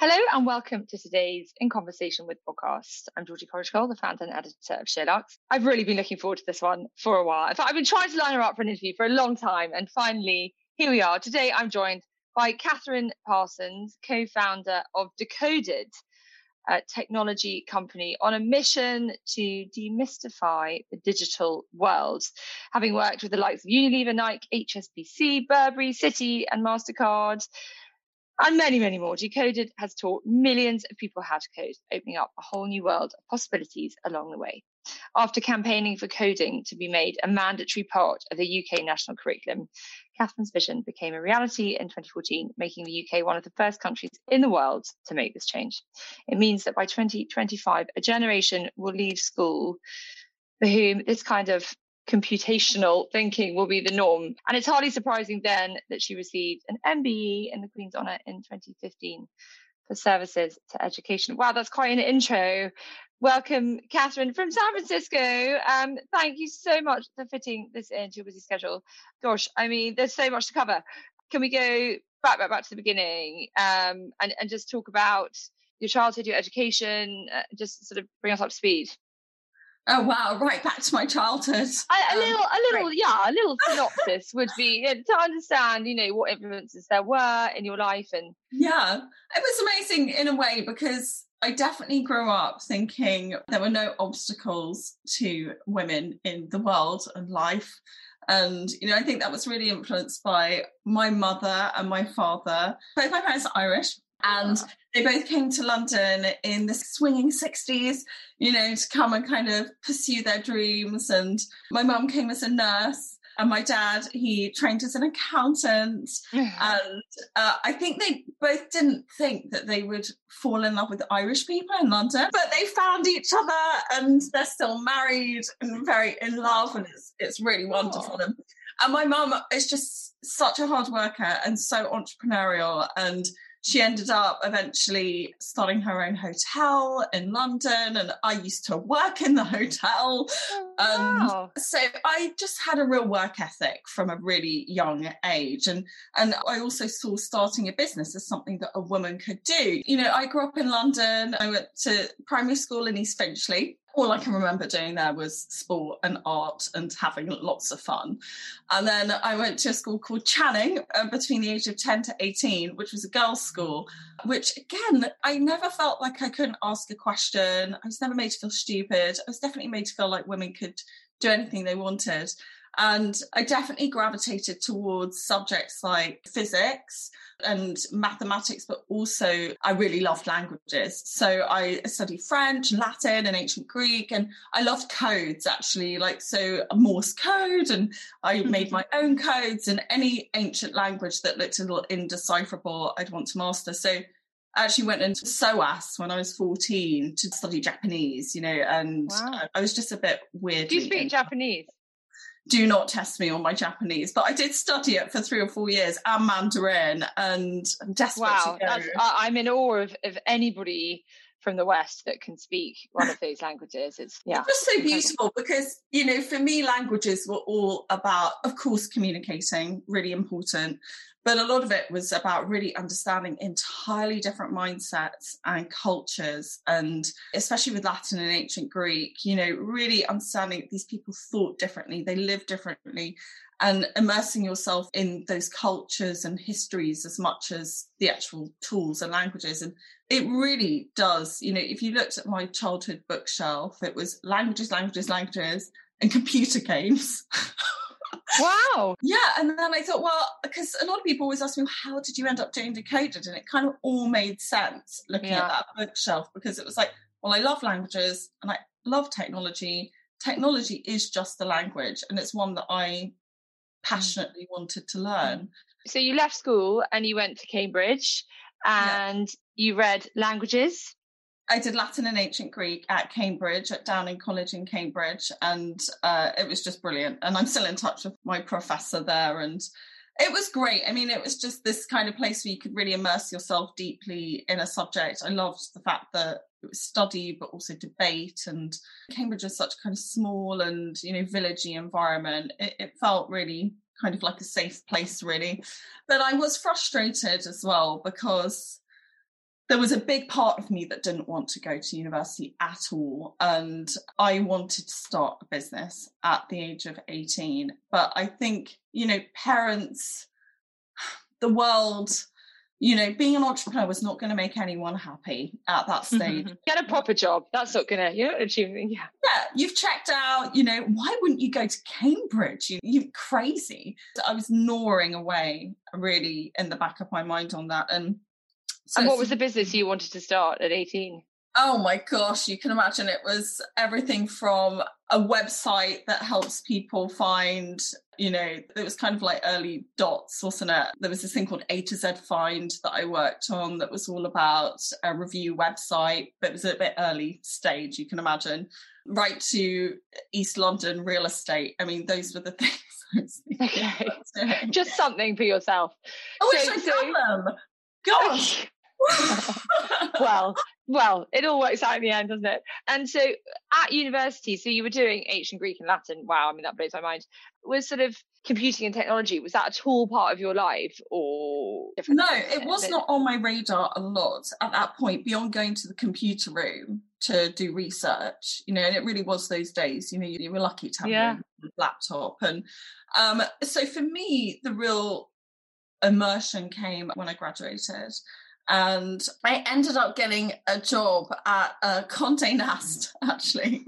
Hello and welcome to today's In Conversation with podcast. I'm Georgie Corrish-Cole, the founder and editor of SheerLuxe. I've really been looking forward to this one for a while. In fact, I've been trying to line her up for an interview for a long time, and finally, here we are. Today, I'm joined by Kathryn Parsons, co-founder of Decoded, a technology company on a mission to demystify the digital world. Having worked with the likes of Unilever, Nike, HSBC, Burberry, Citi, and Mastercard and many, many more. Decoded has taught millions of people how to code, opening up a whole new world of possibilities along the way. After campaigning for coding to be made a mandatory part of the UK national curriculum, Kathryn's vision became a reality in 2014, making the UK one of the first countries in the world to make this change. It means that by 2025, a generation will leave school for whom this kind of computational thinking will be the norm. And it's hardly surprising then that she received an MBE in the Queen's Honour in 2015 for services to education. Wow, that's quite an intro. Welcome, Kathryn from San Francisco. Um, thank you so much for fitting this into your busy schedule. Gosh, I mean, there's so much to cover. Can we go back, back, back to the beginning um, and, and just talk about your childhood, your education, uh, just sort of bring us up to speed? Oh wow! Right back to my childhood. A, a um, little, a little, yeah, a little synopsis would be to understand, you know, what influences there were in your life, and yeah, it was amazing in a way because I definitely grew up thinking there were no obstacles to women in the world and life. And, you know, I think that was really influenced by my mother and my father. Both my parents are Irish, and they both came to London in the swinging 60s, you know, to come and kind of pursue their dreams. And my mum came as a nurse. And my dad, he trained as an accountant. and uh, I think they both didn't think that they would fall in love with Irish people in London, but they found each other and they're still married and very in love. And it's, it's really wonderful. And, and my mum is just such a hard worker and so entrepreneurial. And she ended up eventually starting her own hotel in London, and I used to work in the hotel. Oh, wow. Um, so I just had a real work ethic from a really young age, and and I also saw starting a business as something that a woman could do. You know, I grew up in London. I went to primary school in East Finchley, all I can remember doing there was sport and art and having lots of fun. And then I went to a school called Channing uh, between the age of 10 to 18, which was a girls' school, which again, I never felt like I couldn't ask a question. I was never made to feel stupid. I was definitely made to feel like women could do anything they wanted. And I definitely gravitated towards subjects like physics and mathematics, but also I really loved languages. So I studied French, Latin, and ancient Greek, and I loved codes actually, like so Morse code, and I hmm. made my own codes and any ancient language that looked a little indecipherable, I'd want to master. So I actually went into SOAS when I was 14 to study Japanese, you know, and wow. I was just a bit weird. Do you speak Japanese? Do not test me on my Japanese, but I did study it for three or four years and Mandarin, and I'm desperate wow, I'm in awe of, of anybody from the West that can speak one of those languages. It's yeah, it's just so beautiful because you know, for me, languages were all about, of course, communicating, really important, but a lot of it was about really understanding entirely different mindsets and cultures and especially with latin and ancient greek you know really understanding these people thought differently they lived differently and immersing yourself in those cultures and histories as much as the actual tools and languages. And it really does you know if you looked at my childhood bookshelf it was languages languages languages and computer games Wow. yeah. And then I thought, well, because a lot of people always ask me, how did you end up doing Decoded? And it kind of all made sense looking yeah. at that bookshelf because it was like, well, I love languages and I love technology. Technology is just the language, and it's one that I mm. passionately mm. wanted to learn. So you left school and you went to Cambridge and yeah. you read languages. I did Latin and Ancient Greek at Cambridge, at Downing College in Cambridge, and uh, it was just brilliant. And I'm still in touch with my professor there, and it was great. I mean, it was just this kind of place where you could really immerse yourself deeply in a subject. I loved the fact that it was study, but also debate. And Cambridge is such a kind of small and, you know, villagey environment. It, it felt really kind of like a safe place, really. But I was frustrated as well because there was a big part of me that didn't want to go to university at all. And I wanted to start a business at the age of 18. But I think, you know, parents, the world, you know, being an entrepreneur was not going to make anyone happy at that mm-hmm. stage. Get a proper job. That's not going to, you know, achieve Yeah. Yeah. You've checked out, you know, why wouldn't you go to Cambridge? You, you're crazy. I was gnawing away really in the back of my mind on that. And so and what was the business you wanted to start at 18? Oh my gosh, you can imagine it was everything from a website that helps people find, you know, it was kind of like early dots, wasn't it? There was this thing called A to Z Find that I worked on that was all about a review website, but it was a bit early stage, you can imagine. Right to East London real estate. I mean, those were the things. okay. Just something for yourself. I wish I'd so, them. Gosh. well, well, it all works out in the end, doesn't it? And so at university, so you were doing ancient Greek and Latin. Wow, I mean that blows my mind. Was sort of computing and technology was that at all part of your life or no it was not on my radar a lot at that point beyond going to the computer room to do research you know and it really was those days you know you, were lucky to have yeah. a laptop and um, so for me the real immersion came when i graduated and I ended up getting a job at uh, Condé Nast actually.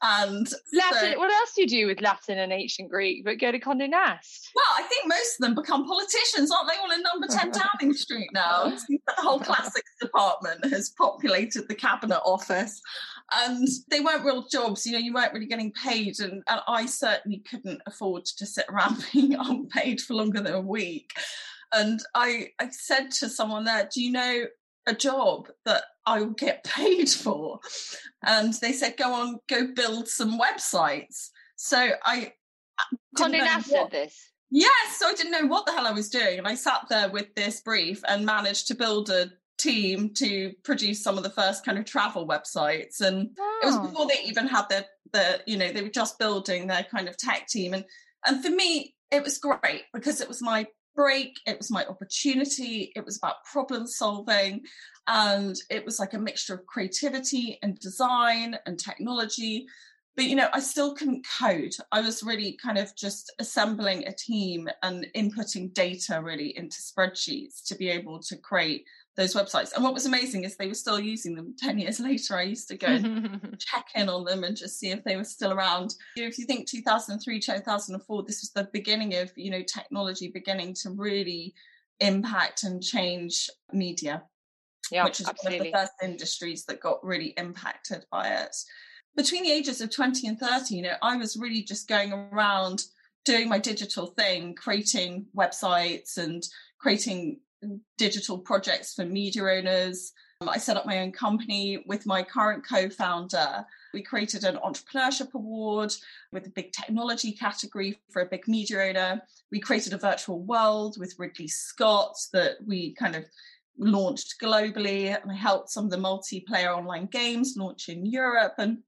And Latin. So, what else do you do with Latin and ancient Greek but go to Condé Nast? Well, I think most of them become politicians, aren't they? All in Number Ten Downing Street now. the whole classics department has populated the cabinet office, and they weren't real jobs. You know, you weren't really getting paid, and, and I certainly couldn't afford to sit around being unpaid for longer than a week. And I, I said to someone there, Do you know a job that I will get paid for? And they said, Go on, go build some websites. So I. Condé Nast said this. Yes, so I didn't know what the hell I was doing. And I sat there with this brief and managed to build a team to produce some of the first kind of travel websites. And it was oh. before they even had their, the, you know, they were just building their kind of tech team. And and for me, it was great because it was my break. It was my opportunity. It was about problem solving. And it was like a mixture of creativity and design and technology. But, you know, I still couldn't code. I was really kind of just assembling a team and inputting data really into spreadsheets to be able to create those websites. And what was amazing is they were still using them 10 years later. I used to go and check in on them and just see if they were still around. If you think 2003, 2004, this was the beginning of, you know, technology beginning to really impact and change media. Yeah, which is absolutely. one of the first industries that got really impacted by it. Between the ages of 20 and 30, you know, I was really just going around doing my digital thing, creating websites and creating digital projects for media owners. I set up my own company with my current co founder. We created an entrepreneurship award with a big technology category for a big media owner. We created a virtual world with Ridley Scott that we kind of launched globally. And I helped some of the multiplayer online games launch in Europe. And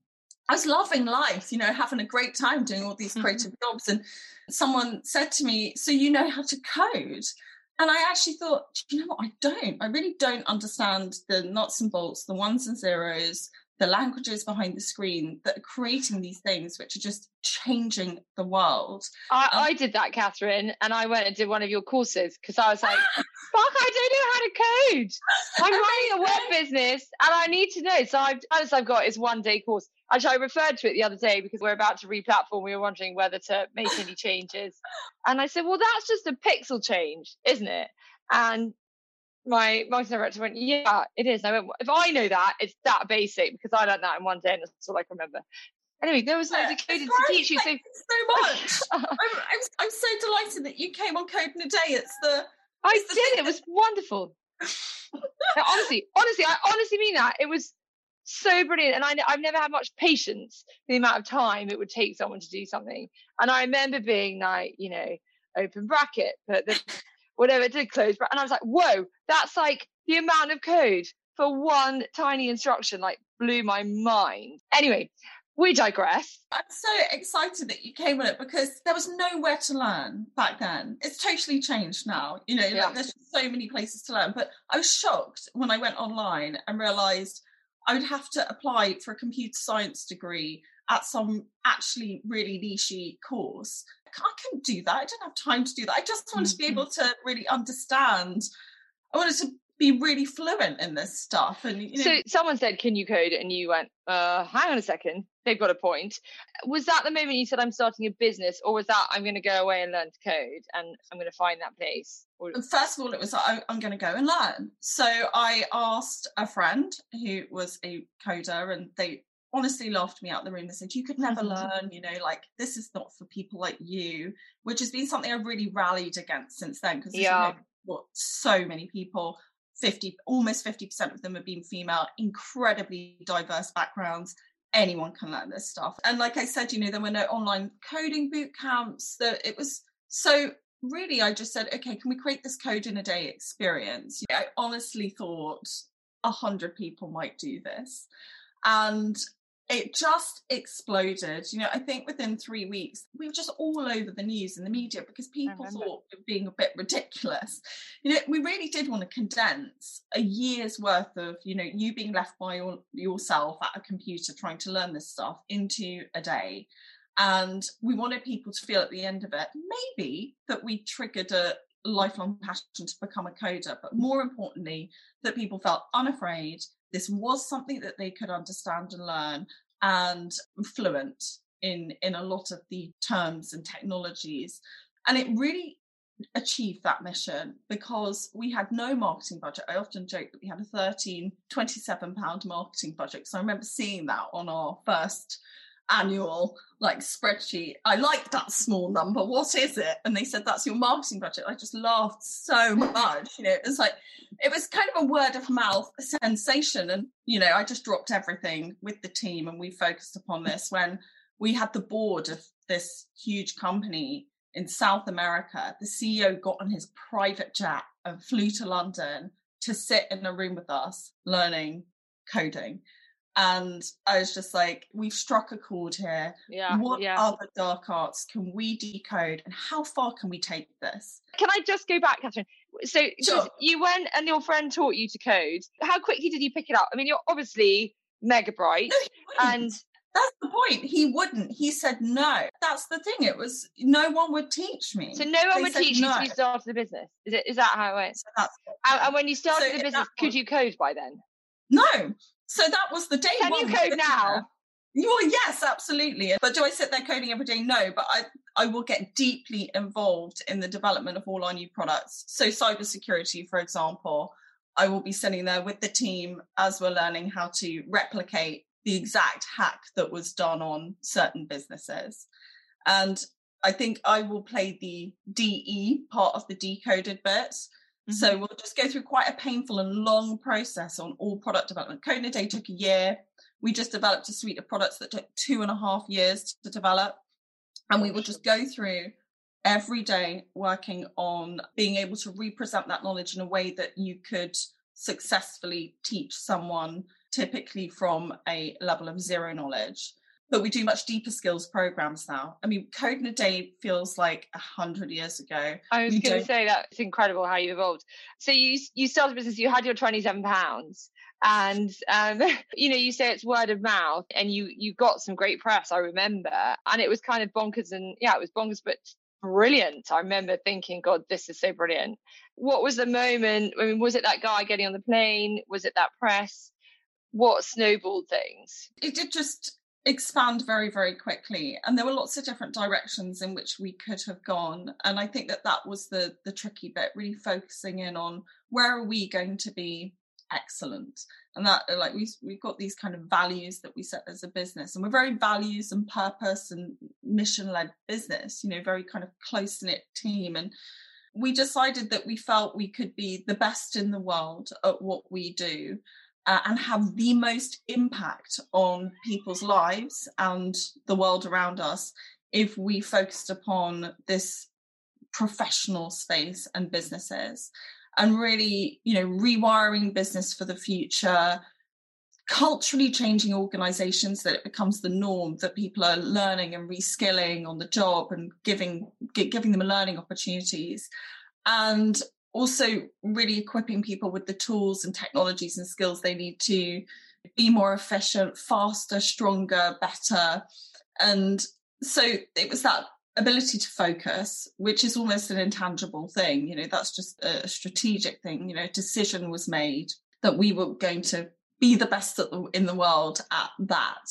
I was loving life, you know, having a great time doing all these mm-hmm. creative mm-hmm. jobs. And someone said to me, So you know how to code? And I actually thought, you know what? I don't. I really don't understand the nuts and bolts, the ones and zeros, the languages behind the screen that are creating these things, which are just changing the world. I, um, I did that, Kathryn, and I went and did one of your courses because I was like, fuck, I don't know how to code. I'm running a web business and I need to know. So I've, as I've got is one day course. Actually, I referred to it the other day because we're about to re-platform. We were wondering whether to make any changes. And I said, well, that's just a pixel change, isn't it? And my marketing director went, "Yeah, it is." I went, "If I know that, it's that basic because I learned that in one day, and that's all I can remember." Anyway, there was loads of coding to teach you. So, so much. I'm, I'm, I'm so delighted that you came on Code in a Day. It's the I did. It was wonderful. honestly, honestly, I honestly mean that. It was so brilliant. And I, I've never had much patience for the amount of time it would take someone to do something. And I remember being like, you know, open bracket, but the, whatever it did close bracket. And I was like, whoa, that's like the amount of code for one tiny instruction, like blew my mind. Anyway, we digress. I'm so excited that you came on it because there was nowhere to learn back then. It's totally changed now. You know, yeah. like, there's so many places to learn. But I was shocked when I went online and realized I would have to apply for a computer science degree at some actually really nichey course. I couldn't do that. I didn't have time to do that. I just wanted to be mm-hmm. able to really understand. I wanted to be really fluent in this stuff. And you know, so someone said, "Can you code?" And you went, uh, "Hang on a second, they've got a point." Was that the moment you said, "I'm starting a business," or was that, "I'm going to go away and learn to code and I'm going to find that place"? Or... First of all, it was I'm going to go and learn. So I asked a friend who was a coder, and they honestly laughed me out the room. They said, You could never mm-hmm. learn, you know, like this is not for people like you, which has been something I've really rallied against since then because yeah. You know, what so many people 50 almost 50% of them have been female incredibly diverse backgrounds anyone can learn this stuff and like i said you know there were no online coding boot camps that it was so really i just said okay can we create this code in a day experience i honestly thought a hundred people might do this and it just exploded. You know, I think within three weeks, we were just all over the news and the media because people thought it being a bit ridiculous. You know, we really did want to condense a year's worth of, you know, you being left by your, yourself at a computer trying to learn this stuff into a day. And we wanted people to feel at the end of it, maybe that we triggered a lifelong passion to become a coder, but more importantly, that people felt unafraid this was something that they could understand and learn and fluent in in a lot of the terms and technologies. And it really achieved that mission because we had no marketing budget. I often joke that we had a 13 27 pound marketing budget so i remember seeing that on our first annual like spreadsheet. I like that small number. What is it? And they said that's your marketing budget. I just laughed so much. You know, it was like it was kind of a word of mouth sensation. And you know, I just dropped everything with the team and we focused upon this when we had the board of this huge company in South America. The CEO got on his private jet and flew to London to sit in a room with us learning coding and I was just like, we've struck a chord here. Yeah. What yeah. other dark arts can we decode and how far can we take this? Can I just go back, Kathryn? So sure. you went and your friend taught you to code. How quickly did you pick it up? I mean, you're obviously mega bright no, and that's the point. He wouldn't. He said no. That's the thing. It was no one would teach me. So no one they would teach no. you to start the business. Is it? Is that how it went? So and, and, when you started so the business, could you code by then? No, so that was the day. Can one. you code now? Well, yes, absolutely. But do I sit there coding every day? No, but I, I will get deeply involved in the development of all our new products. So cybersecurity, for example, I will be sitting there with the team as we're learning how to replicate the exact hack that was done on certain businesses. And I think I will play the DE part of the decoded bits. Mm-hmm. So we'll just go through quite a painful and long process on all product development. Code in a Day took a year. We just developed a suite of products that took two and a half years to develop. And we will just go through every day working on being able to represent that knowledge in a way that you could successfully teach someone typically from a level of zero knowledge but we do much deeper skills programs now. I mean, Code in a Day feels like a hundred years ago. I was going to say that it's incredible how you evolved. So you you started business, you had your twenty seven pounds, and um, you know you say it's word of mouth, and you you got some great press. I remember, and it was kind of bonkers, and yeah, it was bonkers, but brilliant. I remember thinking, God, this is so brilliant. What was the moment? I mean, was it that guy getting on the plane? Was it that press? What snowballed things? It did just expand very very quickly. And there were lots of different directions in which we could have gone. And i think that that was the the tricky bit really focusing in on where are we going to be excellent? And that like we we've got these kind of values that we set as a business and we're very values and purpose and mission led business you know very kind of close knit team. And we decided that we felt we could be the best in the world at what we do uh, and have the most impact on people's lives and the world around us if we focused upon this professional space and businesses. And really you know rewiring business for the future culturally changing organizations that it becomes the norm that people are learning and reskilling on the job and giving giving them learning opportunities. And also really equipping people with the tools and technologies and skills they need to be more efficient, faster, stronger, better. And so it was that ability to focus, which is almost an intangible thing. You know, that's just a strategic thing. You know, decision was made that we were going to be the best in the world at that.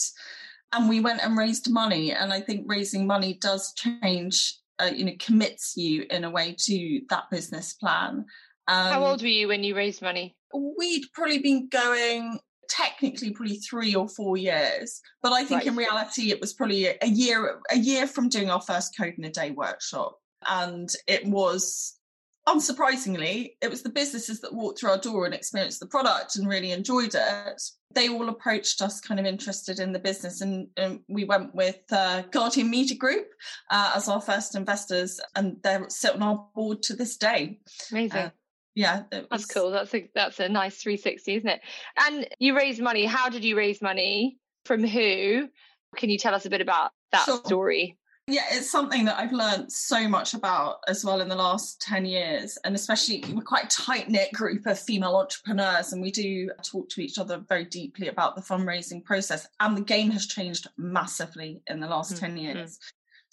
And we went and raised money. And I think raising money does change uh, you know commits you in a way to that business plan. Um, How old were you when you raised money? We'd probably been going technically probably three or four years, but I think right. in reality it was probably a year a year from doing our first code in a day workshop, and it was unsurprisingly, it was the businesses that walked through our door and experienced the product and really enjoyed it. They all approached us kind of interested in the business, and, and we went with uh, Guardian Media Group uh, as our first investors, and they're sit on our board to this day. Amazing. Uh, yeah, was... that's cool. That's a that's a nice 360, isn't it? And you raised money. How did you raise money? From who? Can you tell us a bit about that sure. story? Yeah, it's something that I've learned so much about as well in the last 10 years. And especially, we're quite a tight knit group of female entrepreneurs, and we do talk to each other very deeply about the fundraising process. And the game has changed massively in the last mm-hmm. 10 years.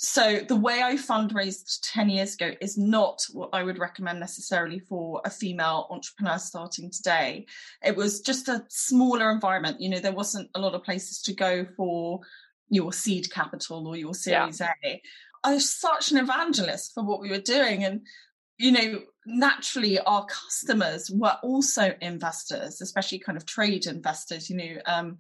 So, the way I fundraised 10 years ago is not what I would recommend necessarily for a female entrepreneur starting today. It was just a smaller environment. You know, there wasn't a lot of places to go for your seed capital or your series yeah. A. I was such an evangelist for what we were doing. And, you know, naturally our customers were also investors, especially kind of trade investors, you know. Um,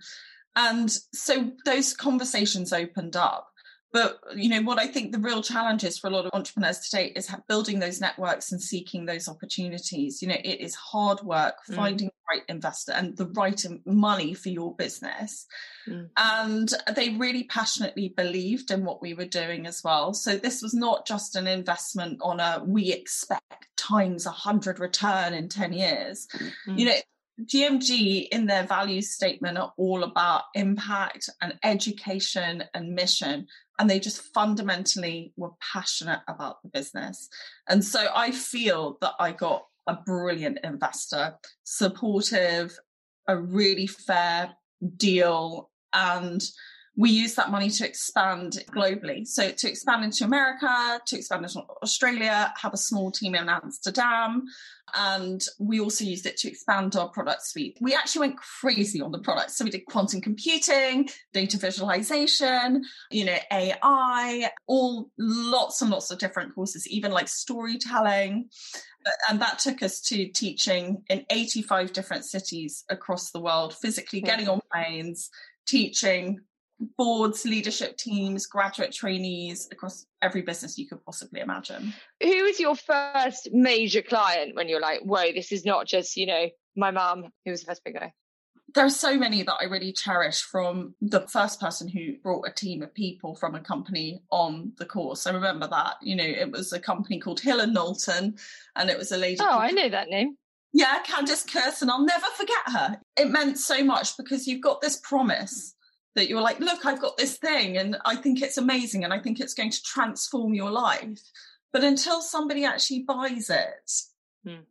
and so those conversations opened up. But you know what I think the real challenge is for a lot of entrepreneurs today is building those networks and seeking those opportunities. You know, it is hard work mm. finding the right investor and the right money for your business. Mm. And they really passionately believed in what we were doing as well. So this was not just an investment on a we expect times a hundred return in 10 years. Mm. You know, GMG in their value statement are all about impact and education and mission and they just fundamentally were passionate about the business. And so I feel that I got a brilliant investor, supportive, a really fair deal, and we use that money to expand globally. So to expand into America, to expand into Australia, have a small team in Amsterdam. And we also used it to expand our product suite. We actually went crazy on the product. So we did quantum computing, data visualization, you know, AI, all lots and lots of different courses, even like storytelling. And that took us to teaching in 85 different cities across the world, physically hmm. getting on planes, teaching boards, leadership teams, graduate trainees across every business you could possibly imagine. Who was your first major client when you're like, whoa, this is not just, you know, my mum? Who was the first big guy? There are so many that I really cherish from the first person who brought a team of people from a company on the course. I remember that. You know, it was a company called Hill and Knowlton, and it was a lady. Oh, called- I know that name. Yeah, Candice Curson. I'll never forget her. It meant so much because you've got this promise that you're like, look, I've got this thing and I think it's amazing and I think it's going to transform your life. But until somebody actually buys it, mm.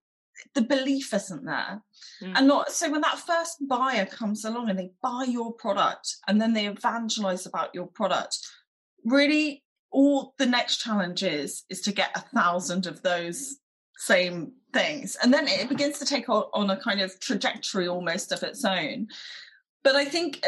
the belief isn't there. Mm. And not so when that first buyer comes along and they buy your product and then they evangelize about your product, really all the next challenge is is to get a thousand of those same things. And then it begins to take on, on a kind of trajectory almost of its own but I think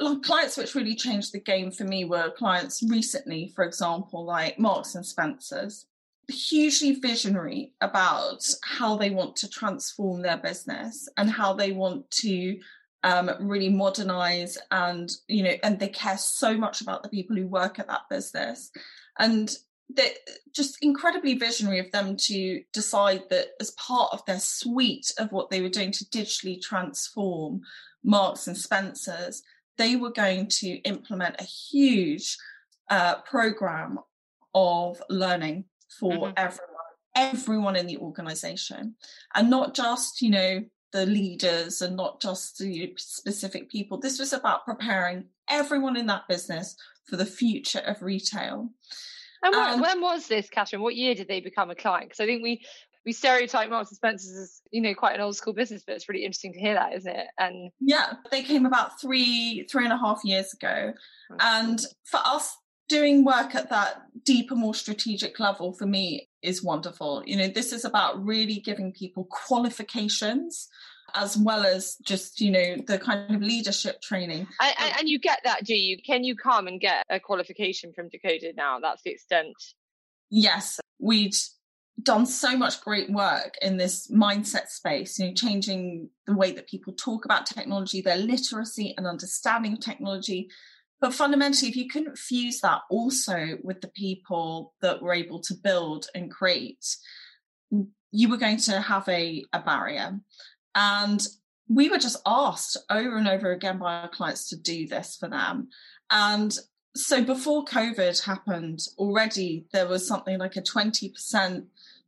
uh, clients which really changed the game for me were clients recently, for example, like Marks and Spencers, hugely visionary about how they want to transform their business and how they want to um, really modernize and you know and they care so much about the people who work at that business. And they're just incredibly visionary of them to decide that as part of their suite of what they were doing to digitally transform Marks and Spencers, they were going to implement a huge uh, program of learning for mm-hmm. everyone, everyone in the organization, and not just you know the leaders and not just the specific people. This was about preparing everyone in that business for the future of retail. And when, um, when was this, Kathryn? What year did they become a client? Because I think we we stereotype Marks and Spencers as you know quite an old school business, but it's really interesting to hear that, isn't it? And yeah, they came about three three and a half years ago, hmm. and for us doing work at that deeper, more strategic level for me is wonderful. You know, this is about really giving people qualifications as well as just you know the kind of leadership training. And, and, you get that do you? Can you come and get a qualification from decoded now? That's the extent. Yes we'd done so much great work in this mindset space, you know, changing the way that people talk about technology, their literacy and understanding of technology. But fundamentally, if you couldn't fuse that also with the people that were able to build and create, you were going to have a, a barrier. And we were just asked over and over again by our clients to do this for them. And so before COVID happened, already there was something like a 20%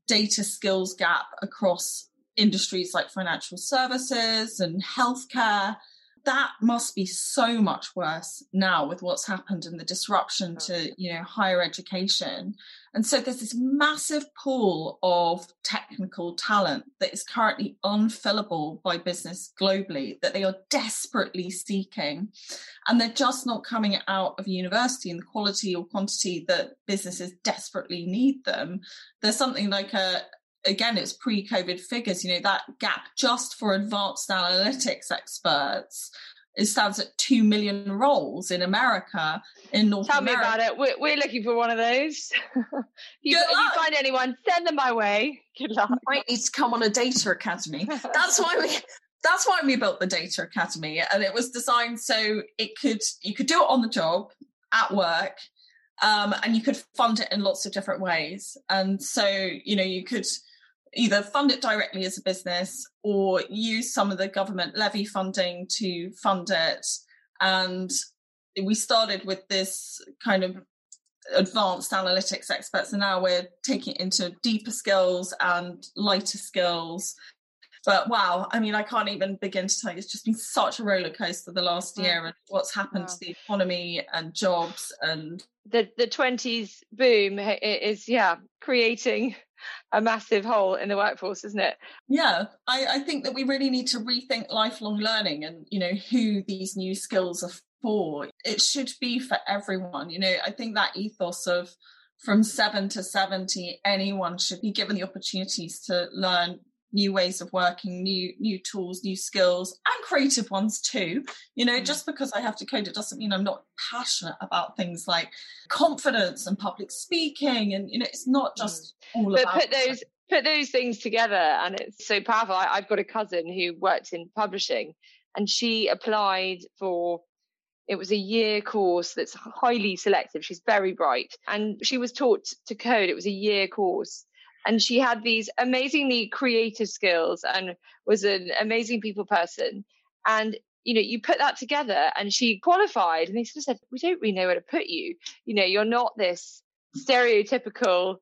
data skills gap across industries like financial services and healthcare. That must be so much worse now with what's happened and the disruption oh. to, you know, higher education. And so there's this massive pool of technical talent that is currently unfillable by business globally that they are desperately seeking. And they're just not coming out of university in the quality or quantity that businesses desperately need them. There's something like a, again, it's pre COVID figures, you know, that gap just for advanced analytics experts it stands at 2 million roles in America, in North Tell America. me about it. We're, we're looking for one of those. if, you, if you find anyone, send them my way. Good luck. You might need to come on a data academy. That's why we that's why we built the data academy and it was designed so it could you could do it on the job at work um, and you could fund it in lots of different ways and so you know you could either fund it directly as a business or use some of the government levy funding to fund it. And we started with this kind of advanced analytics experts, and now we're taking it into deeper skills and lighter skills. But wow, I mean, I can't even begin to tell you. It's just been such a roller coaster the last mm. year, and what's happened wow. to the economy and jobs and the the twenties boom is yeah creating a massive hole in the workforce, isn't it? Yeah, I, I think that we really need to rethink lifelong learning and, you know, who these new skills are for. It should be for everyone. You know, I think that ethos of from seven to 70, anyone should be given the opportunities to learn new ways of working, new new tools, new skills, and creative ones too. You know, mm. just because I have to code, it doesn't mean I'm not passionate about things like confidence and public speaking. And you know, it's not mm. just mm. all but about. Put those put those things together, and it's so powerful. I, I've got a cousin who worked in publishing, and she applied for it was a year course that's highly selective. She's very bright. And she was taught to code. It was a year course and she had these amazingly creative skills and was an amazing people person. And you know you put that together and she qualified and they sort of said we don't really know where to put you. You know you're not this stereotypical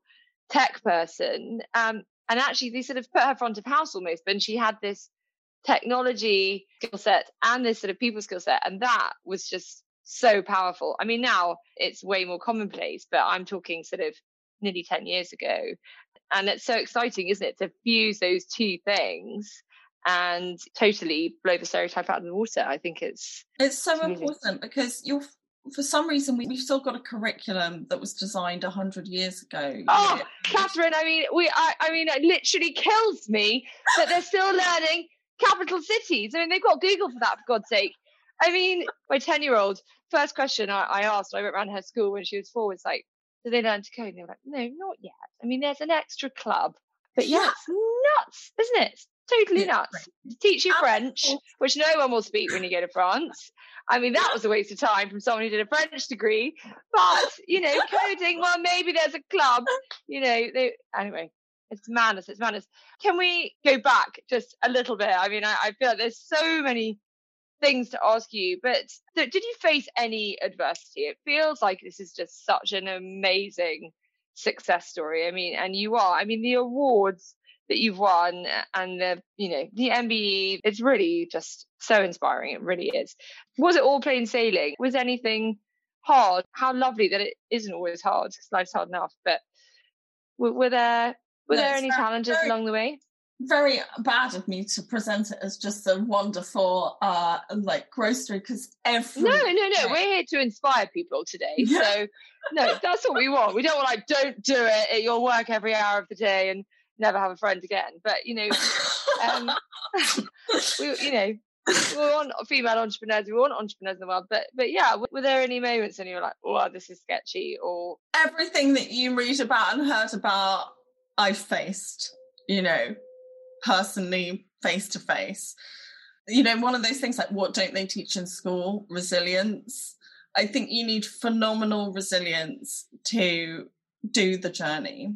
tech person. Um, and actually they sort of put her front of house almost but she had this technology skill set and this sort of people skill set and that was just so powerful. I mean now it's way more commonplace but i'm talking sort of nearly 10 years ago and it's so exciting, isn't it, to fuse those two things and totally blow the stereotype out of the water. I think it's it's so important because you're for some reason we, have still got a curriculum that was designed 100 years ago. Oh kathryn i mean we I, I mean it literally kills me that they're still learning capital cities. I mean they've got google for that for god's sake. I mean, my 10 year old, first question I, I, asked, I went around her school when she was four, was like, do they learn to code? And they were like, no, not yet. I mean, there's an extra club, but yeah, it's nuts, isn't it? It's totally it's nuts. To teach you French, which no one will speak when you go to France. I mean, that was a waste of time from someone who did a French degree. But, you know, coding, well, maybe there's a club, you know, they, anyway, it's madness. It's madness. Can we go back just a little bit? I mean, I, I feel like there's so many things to ask you, but did you face any adversity? It feels like this is just such an amazing success story. I mean, and you are. I mean, the awards that you've won uh, and the, you know, the MBE, it's really just so inspiring. It really is. Was it all plain sailing? Was anything hard? How lovely that it isn't always hard because life's hard enough. But were, were there were no, there any challenges along the way? Very bad of me to present it as just a wonderful, uh, like grocery because every no, no, no. We're here to inspire people today. Yeah. So no, that's what we want. We don't want like don't do it at your work every hour of the day and never have a friend again. But you know, um, we, you know, we want female entrepreneurs. We want entrepreneurs in the world. But but yeah, were there any moments when you were like, "Oh, this is sketchy," or everything that you read about and heard about I've faced, you know, personally face to face. You know, one of those things like what don't they teach in school? Resilience. I think you need phenomenal resilience to do the journey.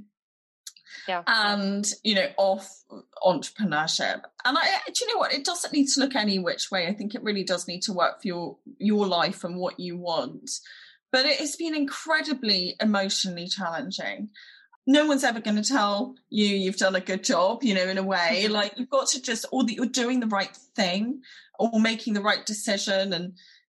Yeah. And, you know, off entrepreneurship. And I do you know what? It doesn't need to look any which way. I think it really does need to work for your your life and what you want. But it has been incredibly emotionally challenging no one's ever going to tell you you've done a good job, you know, in a way. Mm-hmm. Like you've got to just, or that you're doing the right thing or making the right decision. And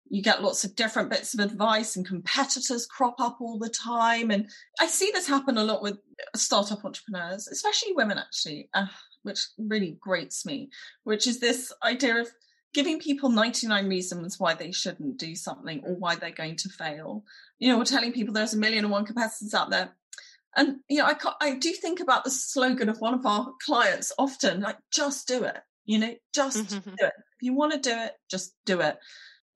you get lots of different bits of advice and competitors crop up all the time. And I see this happen a lot with startup entrepreneurs, especially women, actually, uh, which really grates me, which is this idea of giving people 99 reasons why they shouldn't do something or why they're going to fail. You know, we're telling people there's a million and one competitors out there and you know, I I do think about the slogan of one of our clients often, like just do it. You know, just mm-hmm. do it. If you want to do it, just do it.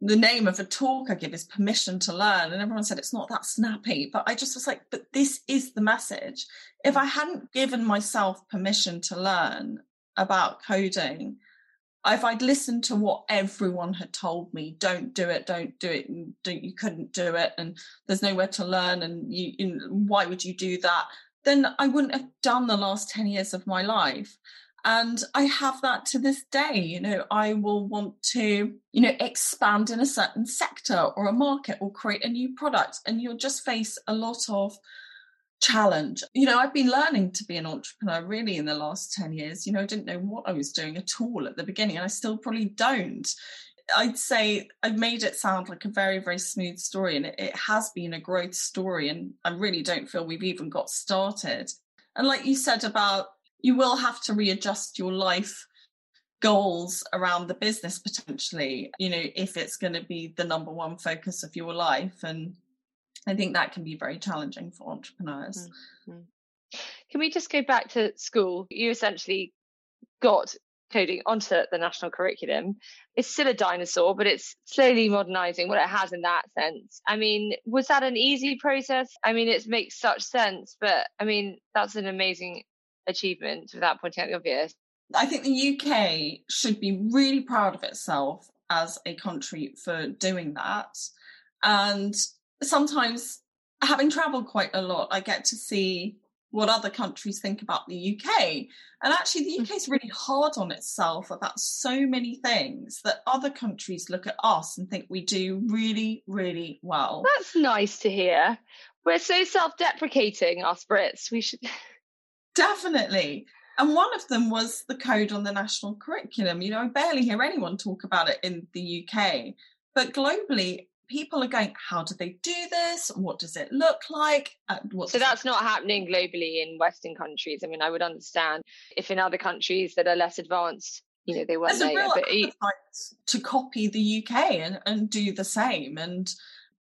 The name of a talk I give is permission to learn, and everyone said it's not that snappy, but I just was like, but this is the message. If I hadn't given myself permission to learn about coding, if I'd listened to what everyone had told me, don't do it, don't do it, and don't, you couldn't do it, and there's nowhere to learn, and you, why would you do that? Then I wouldn't have done the last 10 years of my life. And I have that to this day. You know, I will want to, you know, expand in a certain sector or a market or create a new product. And you'll just face a lot of challenge. You know, I've been learning to be an entrepreneur really in the last 10 years. You know, I didn't know what I was doing at all at the beginning, and I still probably don't. I'd say I've made it sound like a very, very smooth story, and it, it has been a growth story. And I really don't feel we've even got started. And like you said about you will have to readjust your life goals around the business potentially, you know, if it's going to be the number one focus of your life. And I think that can be very challenging for entrepreneurs. Mm-hmm. Can we just go back to school? You essentially got coding onto the national curriculum. It's still a dinosaur, but it's slowly modernizing what it has in that sense. I mean, was that an easy process? I mean, it makes such sense, but I mean, that's an amazing achievement without pointing out the obvious. I think the UK should be really proud of itself as a country for doing that. And sometimes having traveled quite a lot, I get to see what other countries think about the UK. And actually, the UK is mm-hmm. really hard on itself about so many things that other countries look at us and think we do really, really well. That's nice to hear. We're so self deprecating, us Brits. We should. Definitely. And one of them was the code on the national curriculum. You know, I barely hear anyone talk about it in the UK. But globally, people are going, how do they do this? What does it look like? Uh, so that's not happening globally in Western countries. I mean, I would understand if in other countries that are less advanced, you know, they weren't there. But to copy the UK and, and do the same. And,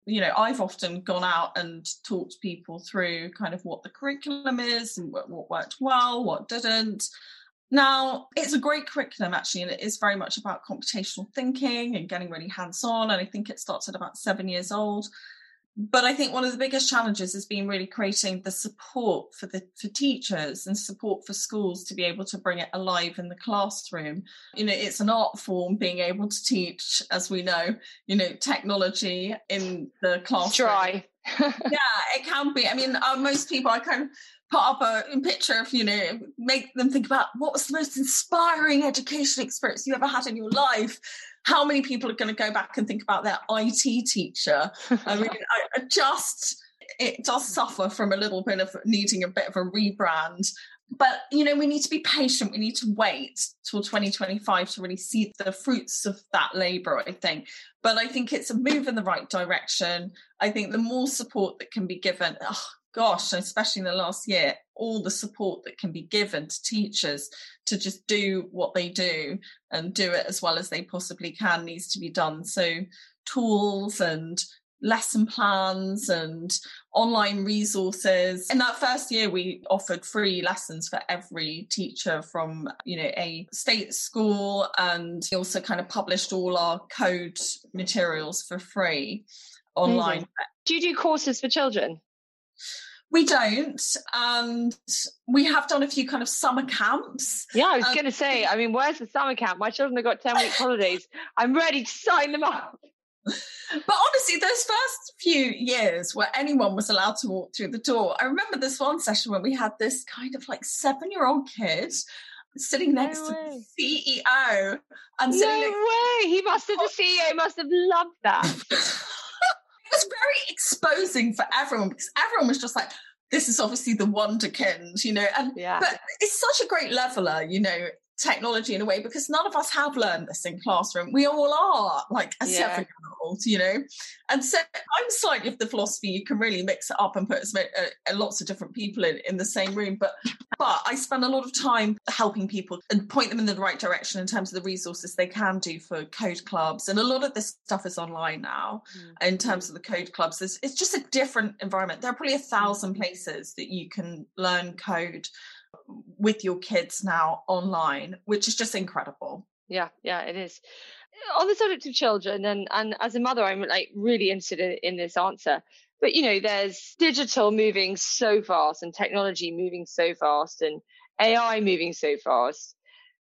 you know, I've often gone out and talked people through kind of what the curriculum is and what, what worked well, what didn't Now, it's a great curriculum actually, and it is very much about computational thinking and getting really hands on. And I think it starts at about seven years old but I think one of the biggest challenges has been really creating the support for the for teachers and support for schools to be able to bring it alive in the classroom. You know, it's an art form being able to teach, as we know, you know, technology in the classroom. Try. yeah, it can be. I mean, uh, most people I kind of put up a, picture of, you know, make them think about what was the most inspiring education experience you ever had in your life how many people are going to go back and think about their IT teacher? I mean, I, I just it does suffer from a little bit of needing a bit of a rebrand. But you know, we need to be patient. We need to wait till 2025 to really see the fruits of that labour, I think. But I think it's a move in the right direction. I think the more support that can be given, oh, gosh, especially in the last year, all the support that can be given to teachers to just do what they do and do it as well as they possibly can needs to be done. So, tools and lesson plans and online resources. In that first year, we offered free lessons for every teacher from, you know, a state school and we also kind of published all our code materials for free online. Amazing. Do you do courses for children? We don't. And we have done a few kind of summer camps. Yeah, I was um, going to say, I mean, where's the summer camp? My children have got 10 week holidays. I'm ready to sign them up. But honestly, those first few years where anyone was allowed to walk through the door, I remember this one session when we had this kind of like seven year old kid sitting next no to the CEO and no way he must have the CEO must have loved that was very exposing for everyone because everyone was just like, this is obviously the wonderkind, you know, and yeah. but it's such a great leveler, you know, technology in a way because none of us have learned this in classroom. We all are like a yeah. seven year old, you know. And so I'm slightly of the philosophy you can really mix it up and put uh, uh, lots of different people in, in the same room. But but I spend a lot of time helping people and point them in the right direction in terms of the resources they can do for code clubs. And a lot of this stuff is online now mm. in terms of the code clubs. It's, it's just a different environment. There are probably a thousand places that you can learn code with your kids now online, which is just incredible. Yeah, yeah, it is. Uh, on the subject of children, and and as a mother, I'm like really interested in, in this answer. But you know, there's digital moving so fast, and technology moving so fast, and AI moving so fast,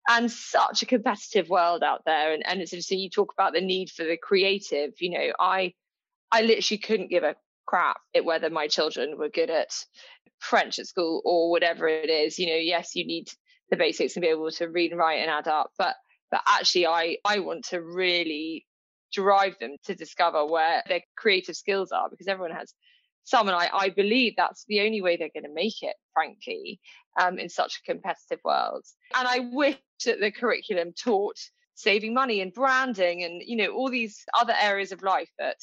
and such a competitive world out there. And and it's interesting you talk about the need for the creative. You know, I I literally couldn't give a crap at whether my children were good at French at school or whatever it is. You know, yes, you need the basics and be able to read and write and add up, but but actually, I I want to really drive them to discover where their creative skills are because everyone has some, and I I believe that's the only way they're going to make it, frankly, um, in such a competitive world. And I wish that the curriculum taught saving money and branding and you know all these other areas of life that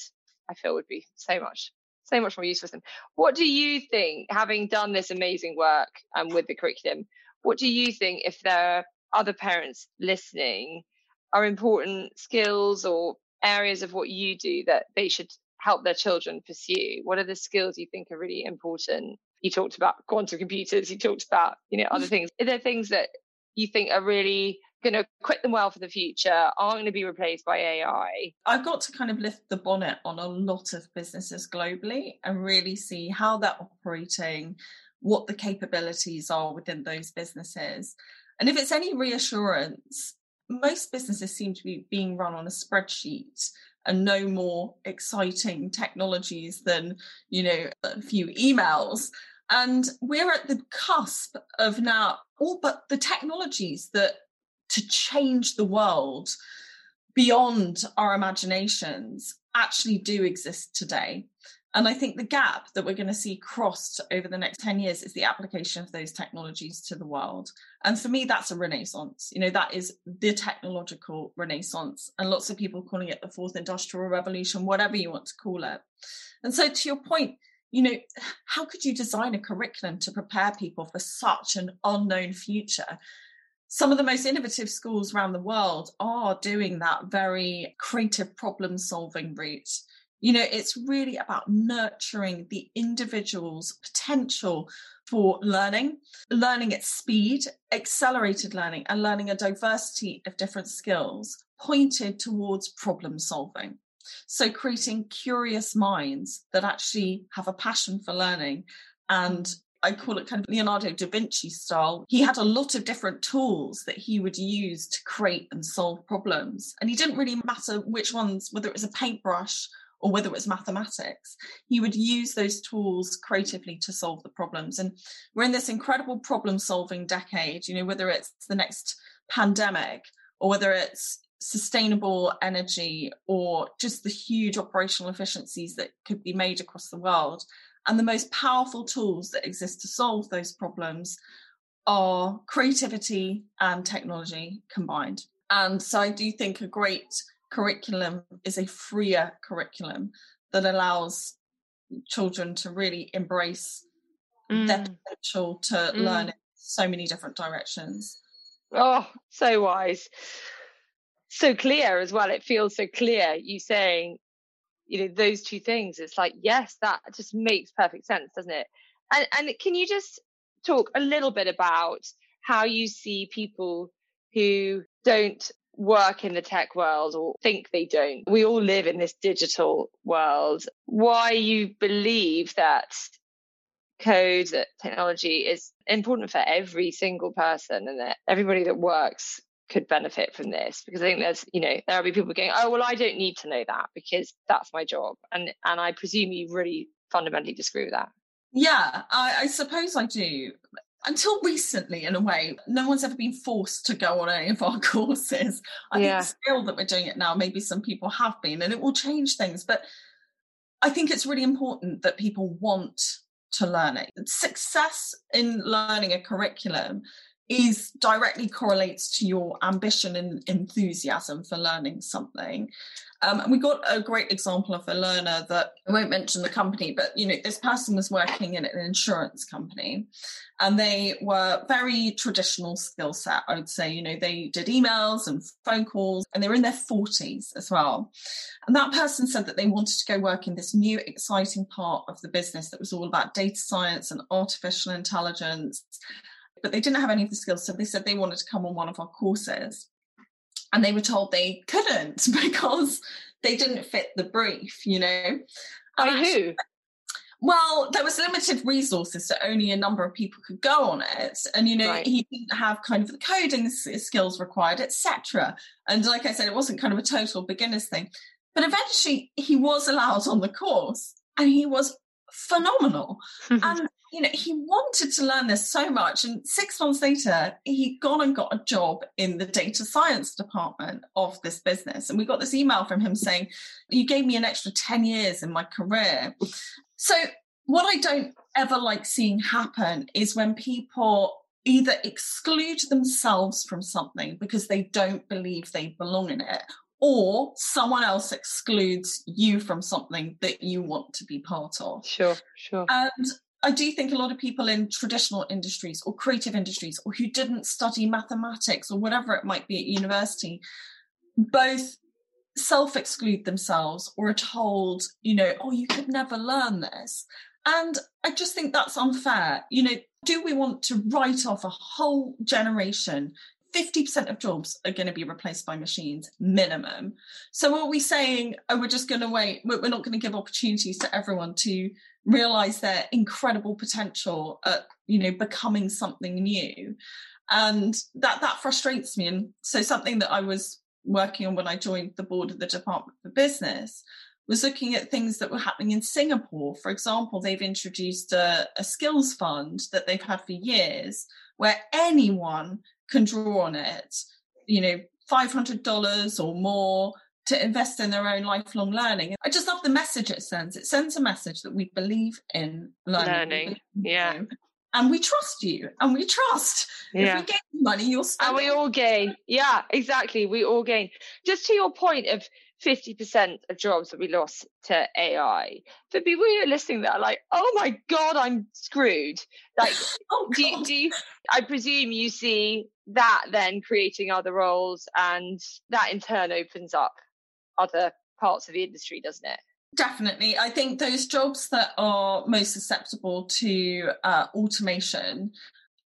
I feel would be so much so much more useful for. What do you think, having done this amazing work um, with the curriculum, what do you think if there are other parents listening are important skills or areas of what you do that they should help their children pursue? What are the skills you think are really important? You talked about quantum computers, you talked about, you know, other things. Are there things that you think are really going to equip them well for the future aren't going to be replaced by AI. I've got to kind of lift the bonnet on a lot of businesses globally and really see how they're operating, what the capabilities are within those businesses. And if it's any reassurance, most businesses seem to be being run on a spreadsheet and no more exciting technologies than, you know, a few emails. And we're at the cusp of now all but the technologies that to change the world beyond our imaginations actually do exist today. And I think the gap that we're going to see crossed over the next 10 years is the application of those technologies to the world. And for me, that's a renaissance. You know, that is the technological renaissance. And lots of people calling it the fourth industrial revolution, whatever you want to call it. And so, to your point, you know, how could you design a curriculum to prepare people for such an unknown future? Some of the most innovative schools around the world are doing that very creative problem solving route. You know, it's really about nurturing the individual's potential for learning, learning at speed, accelerated learning, and learning a diversity of different skills pointed towards problem solving. So, creating curious minds that actually have a passion for learning and I call it kind of Leonardo da Vinci style. He had a lot of different tools that he would use to create and solve problems. And he didn't really matter which ones, whether it was a paintbrush or whether it was mathematics, he would use those tools creatively to solve the problems. And we're in this incredible problem solving decade, you know, whether it's the next pandemic or whether it's sustainable energy or just the huge operational efficiencies that could be made across the world. And the most powerful tools that exist to solve those problems are creativity and technology combined. And so I do think a great curriculum is a freer curriculum that allows children to really embrace mm. their potential to mm. learn in so many different directions. Oh, so wise. So clear as well. It feels so clear. You saying you know those two things it's like yes that just makes perfect sense doesn't it? And and can you just talk a little bit about how you see people who don't work in the tech world or think they don't? We all live in this digital world. Why you believe that code that technology is important for every single person and that everybody that works could benefit from this because I think there's you know there'll be people going oh well I don't need to know that because that's my job and and I presume you really fundamentally disagree with that. Yeah, I, I suppose I do. Until recently, in a way, no one's ever been forced to go on any of our courses. I yeah. think still that we're doing it now, maybe some people have been, and it will change things. But I think it's really important that people want to learn it. Success in learning a curriculum is directly correlates to your ambition and enthusiasm for learning something. Um, and we got a great example of a learner that I won't mention the company, but you know, this person was working in an insurance company and they were very traditional skill set, I would say. You know, they did emails and phone calls and they were in their 40s as well. And that person said that they wanted to go work in this new exciting part of the business that was all about data science and artificial intelligence but they didn't have any of the skills. So they said they wanted to come on one of our courses. And they were told they couldn't because they didn't fit the brief, you know. By who? Well, there was limited resources, so only a number of people could go on it, and you know right. he didn't have kind of the coding skills required, etc. And like I said, it wasn't kind of a total beginners thing. But eventually, he was allowed on the course, and he was phenomenal. and you know, he wanted to learn this so much. And six months later, he gone and got a job in the data science department of this business. And we got this email from him saying, You gave me an extra 10 years in my career. So, what I don't ever like seeing happen is when people either exclude themselves from something because they don't believe they belong in it, or someone else excludes you from something that you want to be part of. Sure, sure. And I do think a lot of people in traditional industries or creative industries or who didn't study mathematics or whatever it might be at university both self exclude themselves or are told, you know, oh, you could never learn this. And I just think that's unfair. You know, do we want to write off a whole generation 50% of jobs are going to be replaced by machines minimum. So are we saying, oh, we're just going to wait, we're not going to give opportunities to everyone to realize their incredible potential at, you know, becoming something new? And that, that frustrates me. And so something that I was working on when I joined the board of the Department for Business was looking at things that were happening in Singapore. For example, they've introduced a, a skills fund that they've had for years where anyone can draw on it, you know, $500 or more to invest in their own lifelong learning. I just love the message it sends. It sends a message that we believe in learning. learning. Yeah. And we trust you and we trust. Yeah. If we gain money, you'll spend And we all gain. Yeah, exactly. We all gain. Just to your point of 50% of jobs that we lost to AI. For people who are listening that are like, oh my God, I'm screwed. Like, oh do, you, do you, I presume you see that then creating other roles and that in turn opens up other parts of the industry, doesn't it? Definitely. I think those jobs that are most susceptible to uh, automation,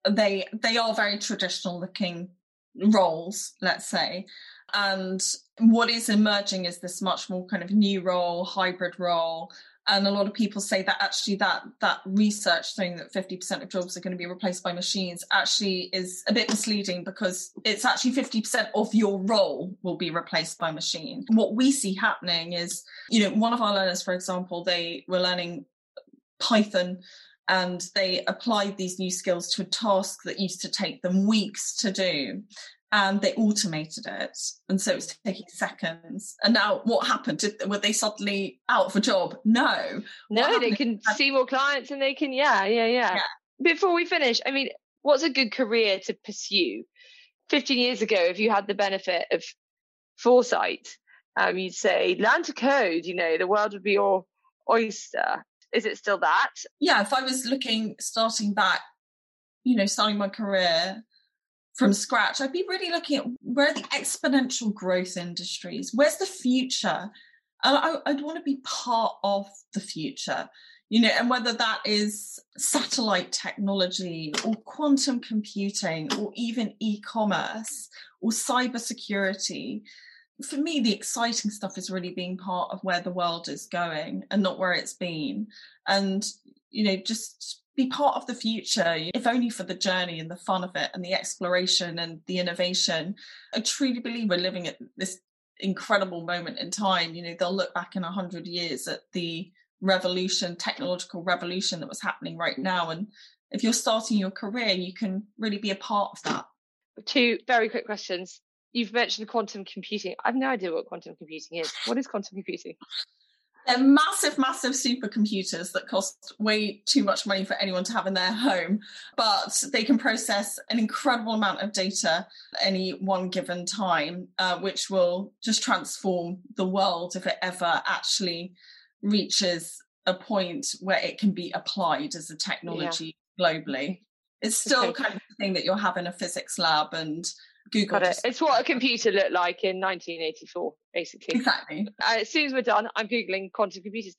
they they are very traditional looking roles, let's say. And what is emerging is this much more kind of new role, hybrid role, and a lot of people say that actually that that research saying that 50% of jobs are going to be replaced by machines actually is a bit misleading because it's actually 50% of your role will be replaced by machine. What we see happening is you know one of our learners for example they were learning python and they applied these new skills to a task that used to take them weeks to do and they automated it. And so it's taking seconds. And now what happened? Did, were they suddenly out of a job? No. No they can see more clients and they can yeah, yeah yeah. Yeah. Before we finish i mean what's a good career to pursue? 15 years ago if you had the benefit of foresight um, you'd say learn to code you know the world would be your oyster. Is it still that? Yeah if i was looking starting back you know starting my career from scratch, I'd be really looking at where the exponential growth industries? Where's the future? And I, I'd want to be part of the future, you know, and whether that is satellite technology or quantum computing or even e-commerce or cybersecurity. For me, the exciting stuff is really being part of where the world is going and not where it's been. And, you know, just be part of the future, if only for the journey and the fun of it and the exploration and the innovation. I truly believe we're living at this incredible moment in time. You know, they'll look back in a hundred years at the revolution, technological revolution that was happening right now. And if you're starting your career, you can really be a part of that. Two very quick questions. You've mentioned quantum computing. I have no idea what quantum computing is. What is quantum computing? They're massive, massive supercomputers that cost way too much money for anyone to have in their home, but they can process an incredible amount of data at any one given time, uh, which will just transform the world if it ever actually reaches a point where it can be applied as a technology yeah. globally. It's still okay. kind of the thing that you'll have in a physics lab and Google. Got it. It's what a computer looked like in 1984, basically. Exactly. Uh, as soon as we're done, I'm Googling quantum computers.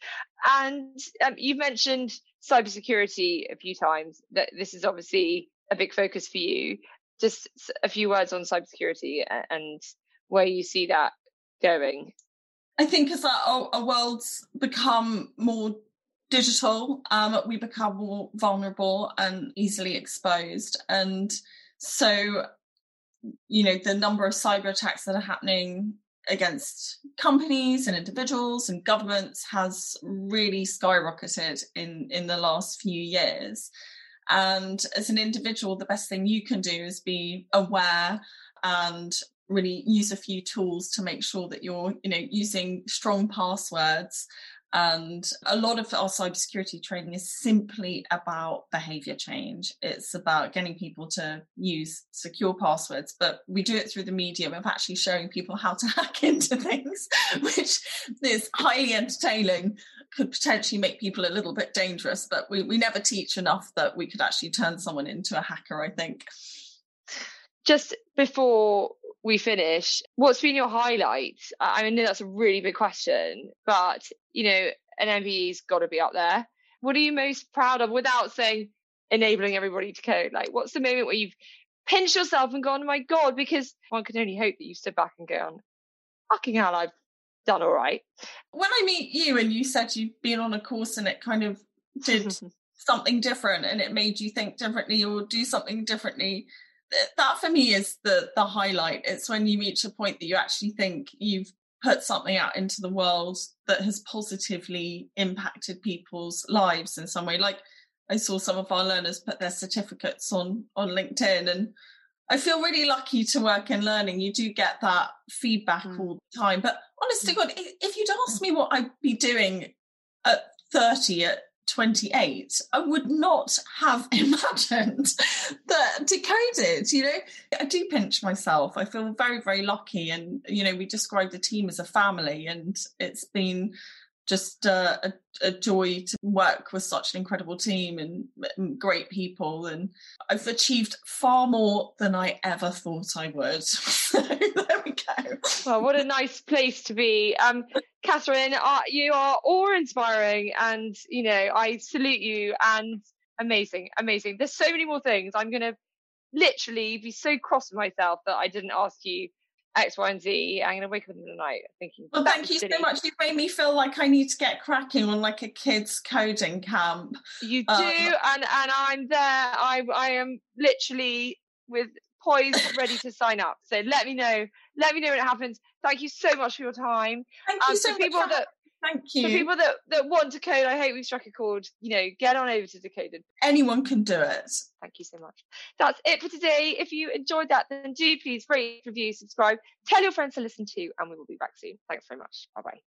And um, you've mentioned cybersecurity a few times, that this is obviously a big focus for you. Just a few words on cybersecurity and where you see that going. I think as our, our world's become more digital, um, we become more vulnerable and easily exposed. And so you know the number of cyber attacks that are happening against companies and individuals and governments has really skyrocketed in in the last few years. And as an individual the best thing you can do is be aware and really use a few tools to make sure that you're you know using strong passwords and a lot of our cybersecurity training is simply about behavior change. It's about getting people to use secure passwords, but we do it through the medium of actually showing people how to hack into things, which is highly entertaining, could potentially make people a little bit dangerous, but we, we never teach enough that we could actually turn someone into a hacker, I think. Just before we finish, what's been your highlight? I know that's a really big question, but you know, an MBE's got to be up there. What are you most proud of without saying enabling everybody to code? Like, what's the moment where you've pinched yourself and gone, oh my God, because one can only hope that you stood back and go, on, fucking hell, I've done all right. When I meet you and you said you've been on a course and it kind of did something different and it made you think differently or do something differently, that for me is the the highlight. It's when you reach a point that you actually think you've put something out into the world that has positively impacted people's lives in some way. Like I saw some of our learners put their certificates on on LinkedIn and I feel really lucky to work in learning. You do get that feedback mm. all the time. But honestly, mm. God, if you'd asked me what I'd be doing at 30, at 28, I would not have imagined that decoded, you know. I do pinch myself. I feel very, very lucky. And, you know, we describe the team as a family and it's been just uh, a, a, joy to work with such an incredible team and, and, great people. And I've achieved far more than I ever thought I would. so there we go. Well, what a nice place to be. Um, Kathryn, uh, you are awe-inspiring and, you know, I salute you and amazing, amazing. There's so many more things. I'm going to literally be so cross with myself that I didn't ask you X, Y, and Z. I'm going to wake up in the night thinking. Well, thank you silly. so much. You've made me feel like I need to get cracking on like a kids coding camp. You um, do, and and I'm there. I I am literally with poised, ready to sign up. So let me know. Let me know when it happens. Thank you so much for your time. Thank um, you so people much. That, Thank you. For people that, that want to code, I hope we struck a chord. You know, get on over to Decoded. Anyone can do it. Thank you so much. That's it for today. If you enjoyed that, then do please rate, review, subscribe, tell your friends to listen to, and we will be back soon. Thanks very much. Bye bye.